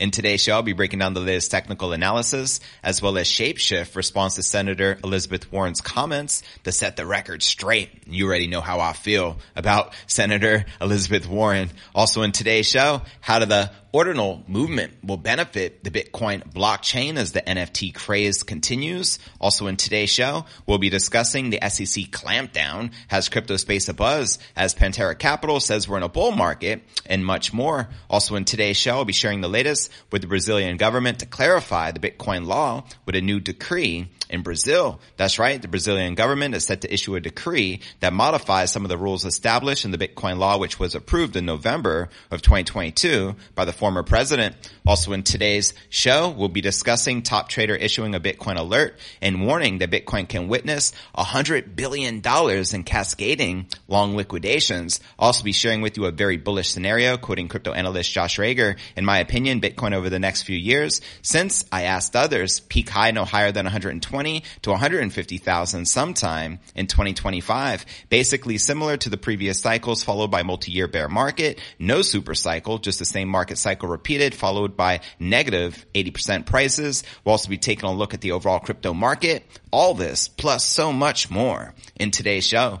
In today's show, I'll be breaking down the latest technical analysis as well as Shapeshift response to Senator Elizabeth Warren's comments to set the record straight. You already know how I feel about Senator Elizabeth Warren. Also in today's show, how do the ordinal movement will benefit the Bitcoin blockchain as the NFT craze continues. Also in today's show, we'll be discussing the SEC clampdown, has crypto space a buzz as Pantera Capital says we're in a bull market and much more. Also in today's show, I'll be sharing the latest with the Brazilian government to clarify the Bitcoin law with a new decree in Brazil. That's right. The Brazilian government is set to issue a decree that modifies some of the rules established in the Bitcoin law, which was approved in November of 2022 by the former president. Also in today's show, we'll be discussing top trader issuing a Bitcoin alert and warning that Bitcoin can witness $100 billion in cascading long liquidations. Also be sharing with you a very bullish scenario, quoting crypto analyst Josh Rager. In my opinion, Bitcoin over the next few years, since I asked others, peak high no higher than 120 to 150,000 sometime in 2025. Basically similar to the previous cycles followed by multi-year bear market, no super cycle, just the same market cycle cycle repeated, followed by negative 80% prices. We'll also be taking a look at the overall crypto market. All this plus so much more in today's show.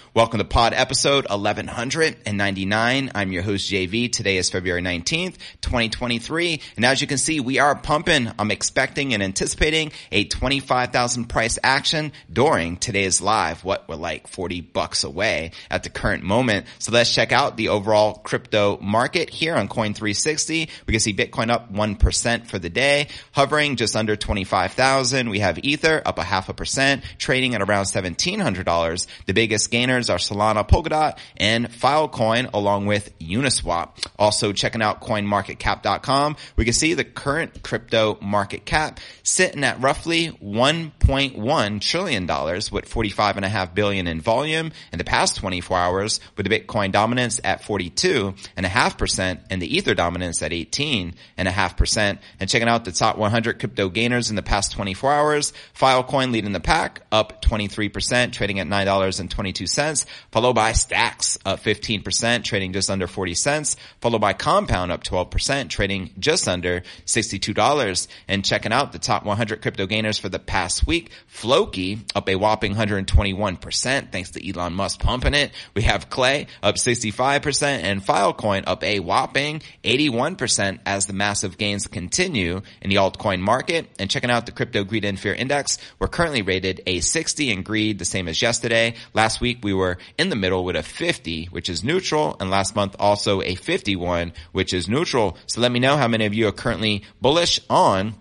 Welcome to pod episode 1199. I'm your host JV. Today is February 19th, 2023. And as you can see, we are pumping. I'm expecting and anticipating a 25,000 price action during today's live. What we're like 40 bucks away at the current moment. So let's check out the overall crypto market here on Coin 360. We can see Bitcoin up 1% for the day, hovering just under 25,000. We have Ether up a half a percent, trading at around $1,700. The biggest gainers are Solana, Polkadot, and Filecoin along with Uniswap. Also checking out coinmarketcap.com, we can see the current crypto market cap sitting at roughly $1.1 trillion with 45 and a half billion in volume in the past 24 hours with the Bitcoin dominance at 42 and a half percent and the Ether dominance at 18 and a half percent. And checking out the top 100 crypto gainers in the past 24 hours, Filecoin leading the pack up 23%, trading at $9.22 cents, followed by Stacks up 15%, trading just under 40 cents, followed by Compound up 12%, trading just under $62. And checking out the top 100 crypto gainers for the past week, Floki up a whopping 121%, thanks to Elon Musk pumping it. We have Klay up 65% and Filecoin up a whopping 81% as the massive gains continue in the altcoin market. And checking out the crypto greed and fear index, we're currently rated a 60 in greed, the same as yesterday. Last week we were in the middle with a 50, which is neutral, and last month also a 51, which is neutral. So let me know how many of you are currently bullish on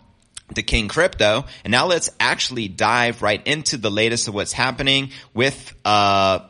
the King Crypto. And now let's actually dive right into the latest of what's happening with, uh,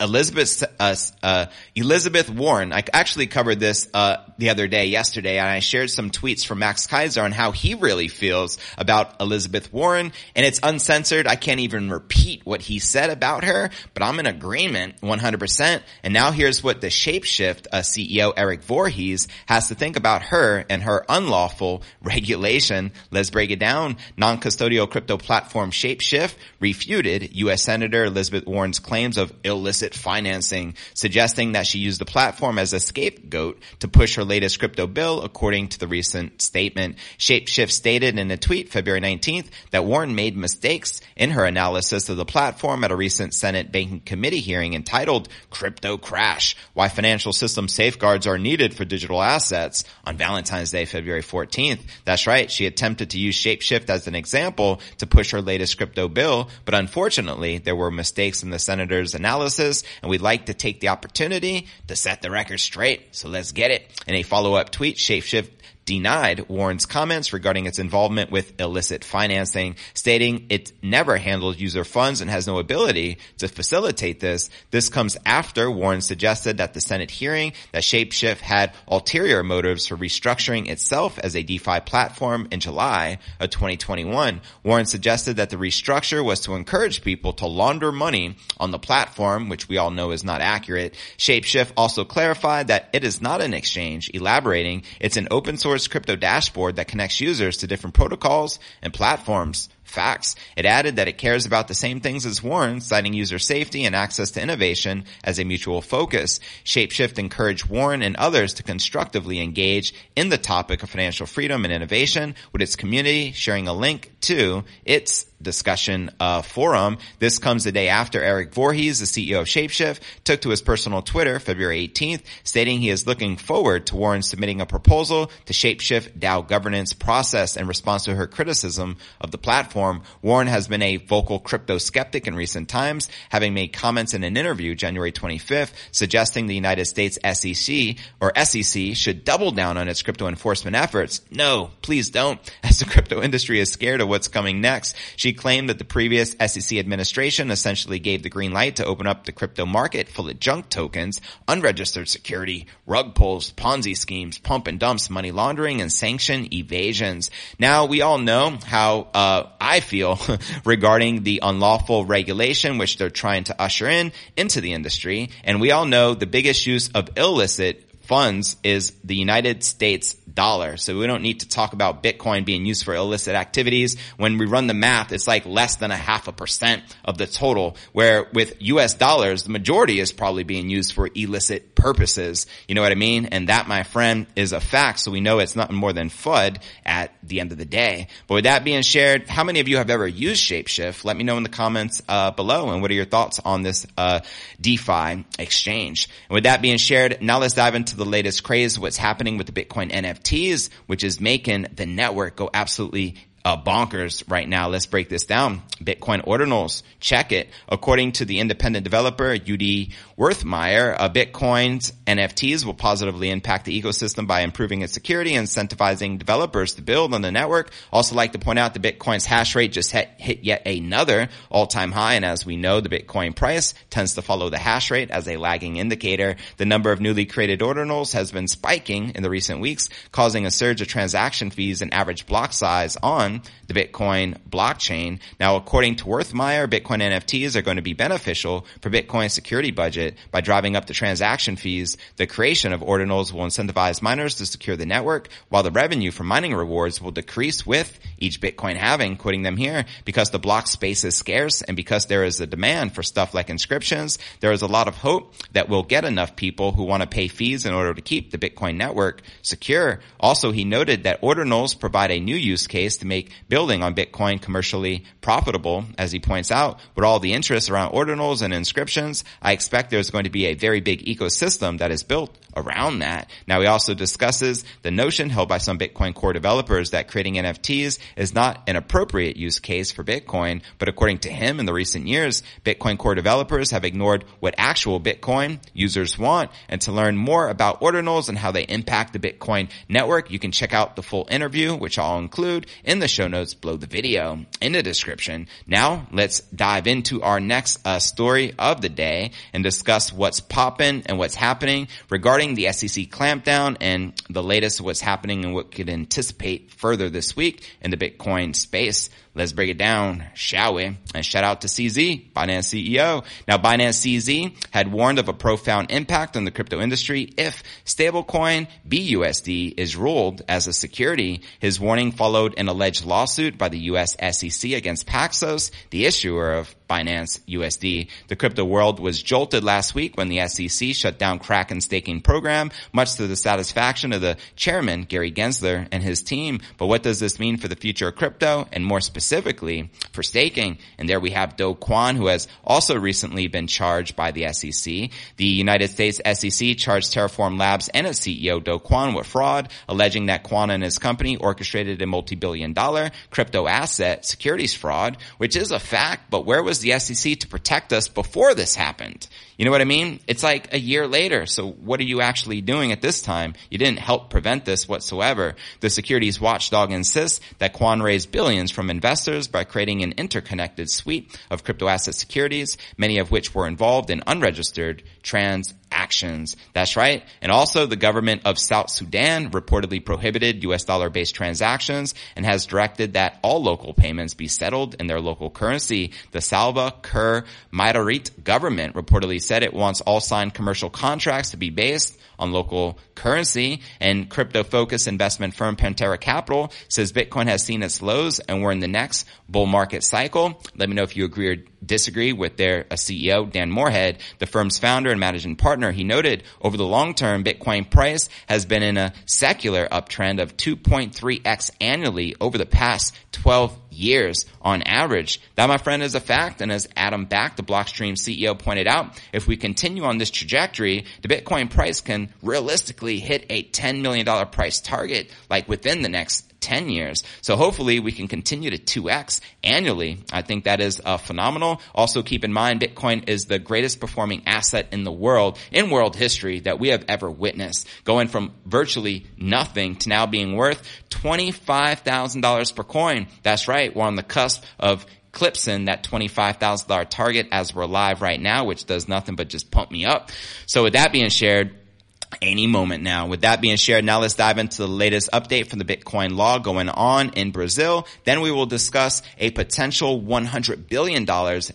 Elizabeth uh, uh, Elizabeth Warren. I actually covered this uh, the other day, yesterday, and I shared some tweets from Max Keiser on how he really feels about Elizabeth Warren, and it's uncensored. I can't even repeat what he said about her, but I'm in agreement 100%. And now here's what the Shapeshift uh, CEO Eric Voorhees has to think about her and her unlawful regulation. Let's break it down. Non-custodial crypto platform Shapeshift refuted U.S. Senator Elizabeth Warren's claims of illicit illicit financing, suggesting that she used the platform as a scapegoat to push her latest crypto bill, according to the recent statement. Shapeshift stated in a tweet February 19th that Warren made mistakes in her analysis of the platform at a recent Senate Banking Committee hearing entitled Crypto Crash, Why Financial System Safeguards Are Needed for Digital Assets on Valentine's Day, February 14th. That's right. She attempted to use Shapeshift as an example to push her latest crypto bill, but unfortunately there were mistakes in the senator's analysis and we'd like to take the opportunity to set the record straight. So let's get it. In a follow-up tweet, Shapeshift denied Warren's comments regarding its involvement with illicit financing, stating it never handled user funds and has no ability to facilitate this. This comes after Warren suggested that the Senate hearing that Shapeshift had ulterior motives for restructuring itself as a DeFi platform in July of 2021. Warren suggested that the restructure was to encourage people to launder money on the platform, which we all know is not accurate. Shapeshift also clarified that it is not an exchange, elaborating it's an open source crypto dashboard that connects users to different protocols and platforms. Facts. It added that it cares about the same things as Warren, citing user safety and access to innovation as a mutual focus. Shapeshift encouraged Warren and others to constructively engage in the topic of financial freedom and innovation with its community, sharing a link to its discussion uh, forum. This comes the day after Eric Voorhees, the CEO of Shapeshift, took to his personal Twitter February 18th, stating he is looking forward to Warren submitting a proposal to Shapeshift DAO governance process in response to her criticism of the platform. Warren has been a vocal crypto skeptic in recent times, having made comments in an interview January 25th suggesting the United States SEC or SEC should double down on its crypto enforcement efforts. No, please don't, as the crypto industry is scared of what's coming next. She claimed that the previous SEC administration essentially gave the green light to open up the crypto market full of junk tokens, unregistered security, rug pulls, Ponzi schemes, pump and dumps, money laundering, and sanction evasions. Now we all know how uh, I feel regarding the unlawful regulation which they're trying to usher in into the industry, and we all know the biggest use of illicit funds is the United States dollar. So we don't need to talk about Bitcoin being used for illicit activities. When we run the math, it's like less than a half a percent of the total, where with US dollars, the majority is probably being used for illicit purposes. You know what I mean? And that, my friend, is a fact. So we know it's nothing more than FUD at the end of the day. But with that being shared, how many of you have ever used Shapeshift? Let me know in the comments uh, below. And what are your thoughts on this uh, DeFi exchange? And with that being shared, now let's dive into the latest craze, what's happening with the Bitcoin NFTs, which is making the network go absolutely uh, bonkers right now. Let's break this down. Bitcoin ordinals, check it. According to the independent developer Udi Wertheimer, uh, Bitcoin's NFTs will positively impact the ecosystem by improving its security and incentivizing developers to build on the network. Also like to point out the Bitcoin's hash rate just hit, hit yet another all-time high. And as we know, the Bitcoin price tends to follow the hash rate as a lagging indicator. The number of newly created ordinals has been spiking in the recent weeks, causing a surge of transaction fees and average block size on the Bitcoin blockchain. Now, according to Wertheimer, Bitcoin NFTs are going to be beneficial for Bitcoin's security budget by driving up the transaction fees. The creation of ordinals will incentivize miners to secure the network, while the revenue from mining rewards will decrease with each Bitcoin halving, quoting them here, because the block space is scarce and because there is a demand for stuff like inscriptions, there is a lot of hope that we'll get enough people who want to pay fees in order to keep the Bitcoin network secure. Also, he noted that ordinals provide a new use case to make building on Bitcoin commercially profitable, as he points out. With all the interest around ordinals and inscriptions, I expect there's going to be a very big ecosystem that is built around that. Now he also discusses the notion held by some Bitcoin core developers that creating NFTs is not an appropriate use case for Bitcoin, but according to him in the recent years, Bitcoin core developers have ignored what actual Bitcoin users want. And to learn more about ordinals and how they impact the Bitcoin network, you can check out the full interview, which I'll include in the show notes below the video in the description. Now let's dive into our next uh, story of the day and discuss what's popping and what's happening regarding the SEC clampdown and the latest what's happening and what could anticipate further this week in the Bitcoin space. Let's break it down, shall we? And shout out to CZ, Binance CEO. Now, Binance CZ had warned of a profound impact on the crypto industry if stablecoin BUSD is ruled as a security. His warning followed an alleged lawsuit by the U.S. SEC against Paxos, the issuer of Binance USD. The crypto world was jolted last week when the SEC shut down Kraken staking program, much to the satisfaction of the chairman, Gary Gensler, and his team. But what does this mean for the future of crypto and more specifically for staking? And there we have Do Kwon, who has also recently been charged by the SEC. The United States SEC charged Terraform Labs and its CEO Do Kwon with fraud, alleging that Kwon and his company orchestrated a multi-billion dollar crypto asset securities fraud, which is a fact, but where was the SEC to protect us before this happened? You know what I mean? It's like a year later. So what are you actually doing at this time? You didn't help prevent this whatsoever. The securities watchdog insists that Kwon raised billions from investors by creating an interconnected suite of crypto asset securities, many of which were involved in unregistered transactions. That's right. And also the government of South Sudan reportedly prohibited US dollar based transactions and has directed that all local payments be settled in their local currency. The Salva Kiir Mayardit government reportedly said it wants all signed commercial contracts to be based on local currency and crypto focused investment firm Pantera Capital says Bitcoin has seen its lows and we're in the next bull market cycle. Let me know if you agree or disagree with their uh, CEO, Dan Morehead, the firm's founder and managing partner. He noted over the long term, Bitcoin price has been in a secular uptrend of 2.3x annually over the past 12 years on average. That, my friend, is a fact. And as Adam Back, the Blockstream CEO, pointed out, if we continue on this trajectory, the Bitcoin price can realistically hit a $10 million price target, like within the next 10 years. So hopefully we can continue to 2x annually. I think that is uh, phenomenal. Also keep in mind Bitcoin is the greatest performing asset in the world, in world history that we have ever witnessed. Going from virtually nothing to now being worth $25,000 per coin. That's right. We're on the cusp of clipsing that $25,000 target as we're live right now, which does nothing but just pump me up. So with that being shared, any moment now. With that being shared, now let's dive into the latest update from the Bitcoin law going on in Brazil. Then we will discuss a potential $100 billion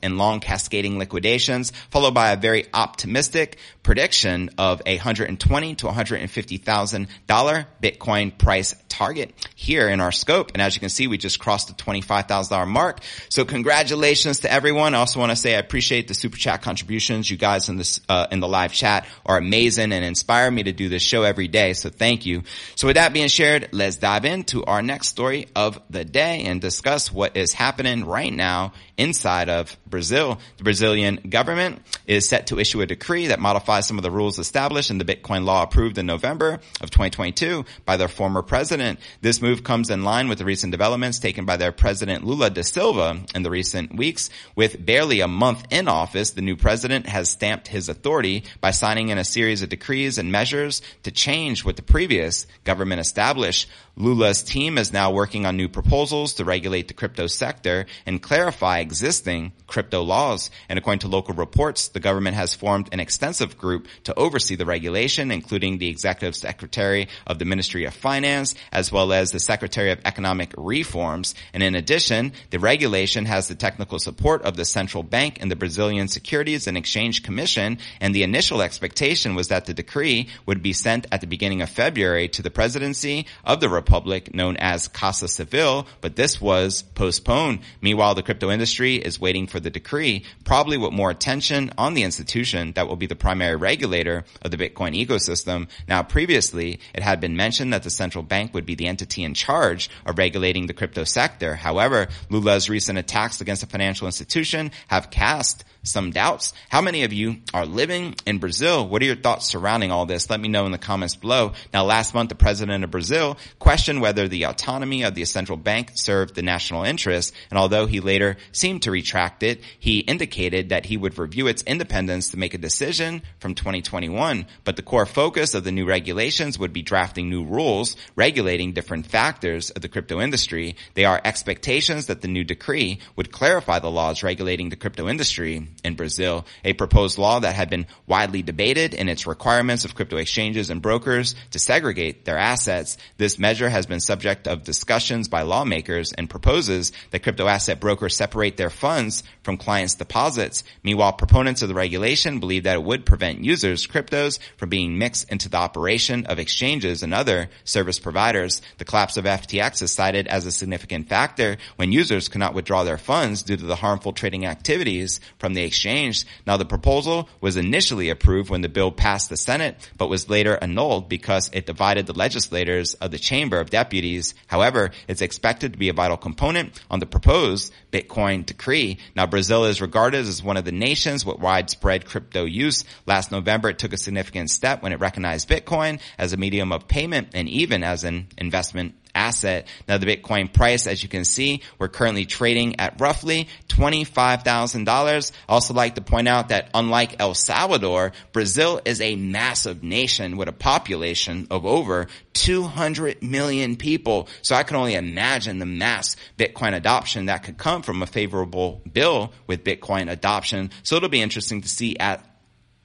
in long cascading liquidations, followed by a very optimistic prediction of a 120 to $150,000 Bitcoin price target here in our scope. And as you can see, we just crossed the $25,000 mark. So congratulations to everyone. I also want to say I appreciate the super chat contributions. You guys in this, uh, in the live chat are amazing and inspire me to do this show every day. So thank you. So with that being shared, let's dive into our next story of the day and discuss what is happening right now inside of Brazil. The Brazilian government is set to issue a decree that modifies some of the rules established in the Bitcoin law approved in November of 2022 by their former president. This move comes in line with the recent developments taken by their president Lula da Silva in the recent weeks. With barely a month in office, the new president has stamped his authority by signing in a series of decrees and measures to change what the previous government established. Lula's team is now working on new proposals to regulate the crypto sector and clarify existing crypto laws. And according to local reports, the government has formed an extensive group to oversee the regulation, including the executive secretary of the Ministry of Finance, as well as the secretary of economic reforms. And in addition, the regulation has the technical support of the central bank and the Brazilian Securities and Exchange Commission. And the initial expectation was that the decree would be sent at the beginning of February to the presidency of the republic known as Casa Civil, but this was postponed. Meanwhile, the crypto industry is waiting for the decree, probably with more attention on the institution that will be the primary regulator of the Bitcoin ecosystem. Now, previously, it had been mentioned that the central bank would be the entity in charge of regulating the crypto sector. However, Lula's recent attacks against the financial institution have cast some doubts. How many of you are living in Brazil? What are your thoughts surrounding all this? Let me know in the comments below. Now, last month, the president of Brazil questioned whether the autonomy of the central bank served the national interest. And although he later seemed to retract it, he indicated that he would review its independence to make a decision from 2021. But the core focus of the new regulations would be drafting new rules regulating different factors of the crypto industry. They are expectations that the new decree would clarify the laws regulating the crypto industry in Brazil, a proposed law that had been widely debated in its requirements of crypto exchanges and brokers to segregate their assets. This measure has been subject of discussions by lawmakers and proposes that crypto asset brokers separate their funds from clients' deposits. Meanwhile, proponents of the regulation believe that it would prevent users' cryptos from being mixed into the operation of exchanges and other service providers. The collapse of FTX is cited as a significant factor when users cannot withdraw their funds due to the harmful trading activities from the exchange. Now, the proposal was initially approved when the bill passed the Senate, but was later annulled because it divided the legislators of the Chamber of Deputies. However, it's expected to be a vital component on the proposed Bitcoin decree. Now, Brazil is regarded as one of the nations with widespread crypto use. Last November, it took a significant step when it recognized Bitcoin as a medium of payment and even as an investment asset. Now the Bitcoin price, as you can see, we're currently trading at roughly $25,000. Also like to point out that unlike El Salvador, Brazil is a massive nation with a population of over 200 million people. So I can only imagine the mass Bitcoin adoption that could come from a favorable bill with Bitcoin adoption. So it'll be interesting to see at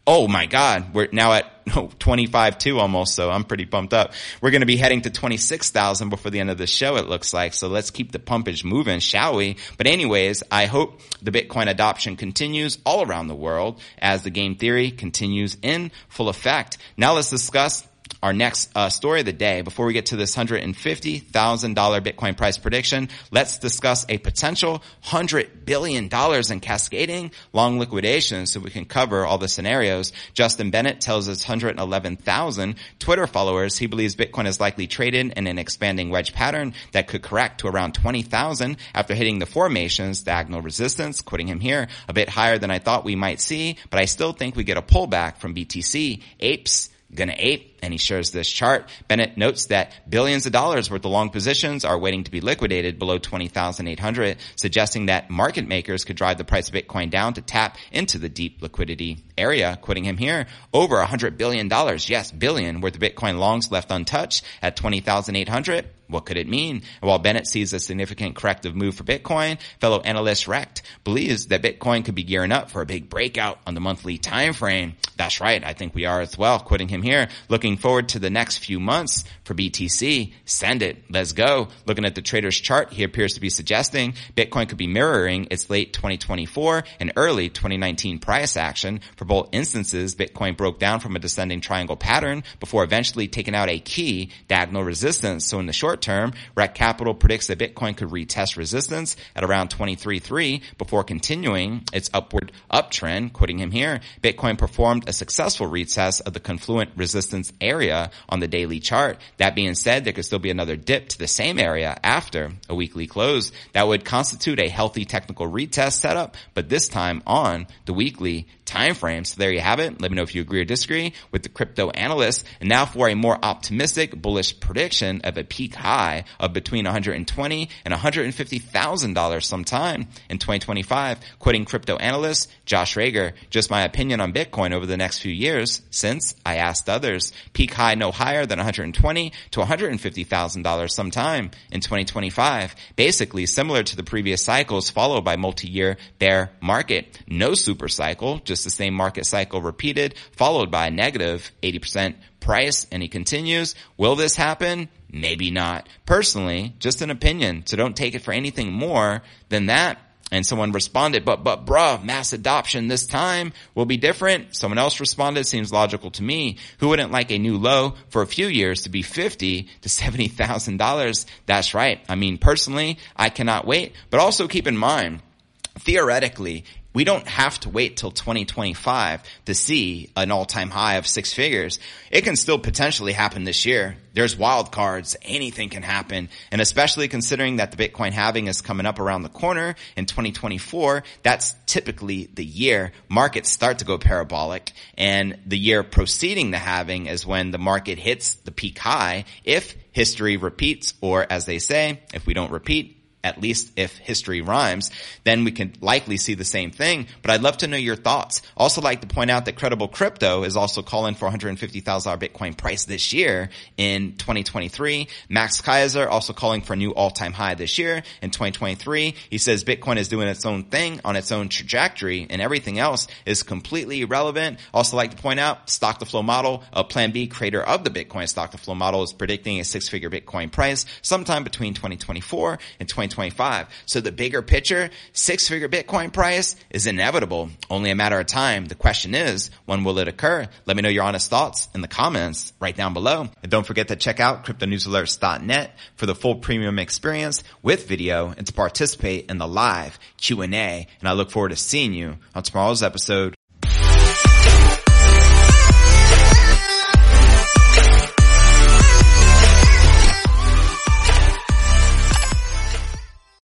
oh my God, we're now at oh, 25 2 almost. So I'm pretty pumped up. We're going to be heading to 26,000 before the end of the show, it looks like. So let's keep the pumpage moving, shall we? But anyways, I hope the Bitcoin adoption continues all around the world as the game theory continues in full effect. Now let's discuss our next uh, story of the day. Before we get to this $150,000 Bitcoin price prediction, let's discuss a potential $100 billion in cascading long liquidation so we can cover all the scenarios. Justin Bennett tells his 111,000 Twitter followers he believes Bitcoin is likely traded in an expanding wedge pattern that could correct to around 20,000 after hitting the formations, diagonal resistance, quoting him here, a bit higher than I thought we might see, but I still think we get a pullback from BTC. Apes, gonna ape and he shares this chart. Bennett notes that billions of dollars worth of long positions are waiting to be liquidated below 20,800, suggesting that market makers could drive the price of Bitcoin down to tap into the deep liquidity area. Quoting him here, over $100 billion, yes, billion worth of Bitcoin longs left untouched at 20,800. What could it mean? While Bennett sees a significant corrective move for Bitcoin, fellow analyst Rekt believes that Bitcoin could be gearing up for a big breakout on the monthly time frame. That's right. I think we are as well. Quoting him here, looking forward to the next few months for BTC. Send it. Let's go. Looking at the trader's chart, he appears to be suggesting Bitcoin could be mirroring its late 2024 and early 2019 price action. For both instances, Bitcoin broke down from a descending triangle pattern before eventually taking out a key diagonal resistance. So in the short term, Rekt Capital predicts that Bitcoin could retest resistance at around 23.3 before continuing its upward uptrend. Quoting him here, Bitcoin performed a successful retest of the confluent resistance area on the daily chart. That being said, there could still be another dip to the same area after a weekly close. That would constitute a healthy technical retest setup, but this time on the weekly time frame. So there you have it. Let me know if you agree or disagree with the crypto analyst. And now for a more optimistic bullish prediction of a peak high of between 120 and 150 thousand dollars sometime in 2025. Quoting crypto analyst Josh Rager, just my opinion on Bitcoin over the next few years since I asked others. Peak high no higher than 120 to 150 thousand dollars sometime in 2025. Basically similar to the previous cycles followed by multi-year bear market. No super cycle, just the same market cycle repeated, followed by a negative 80% price. And he continues, will this happen? Maybe not. Personally, just an opinion. So don't take it for anything more than that. And someone responded, but, but bruh, mass adoption this time will be different. Someone else responded, seems logical to me. Who wouldn't like a new low for a few years to be 50 to $70,000? That's right. I mean, personally, I cannot wait, but also keep in mind, theoretically, we don't have to wait till 2025 to see an all-time high of six figures. It can still potentially happen this year. There's wild cards. Anything can happen. And especially considering that the Bitcoin halving is coming up around the corner in 2024, that's typically the year markets start to go parabolic. And the year preceding the halving is when the market hits the peak high if history repeats or as they say, if we don't repeat, at least if history rhymes, then we can likely see the same thing. But I'd love to know your thoughts. Also like to point out that Credible Crypto is also calling for $150,000 Bitcoin price this year in 2023. Max Keiser also calling for a new all-time high this year in 2023. He says Bitcoin is doing its own thing on its own trajectory and everything else is completely irrelevant. Also like to point out stock to flow model, a plan B creator of the Bitcoin stock to flow model is predicting a six figure Bitcoin price sometime between 2024 and 2025. So the bigger picture, six figure Bitcoin price is inevitable. Only a matter of time. The question is, when will it occur? Let me know your honest thoughts in the comments right down below. And don't forget to check out cryptonewsalerts.net for the full premium experience with video and to participate in the live Q&A. And I look forward to seeing you on tomorrow's episode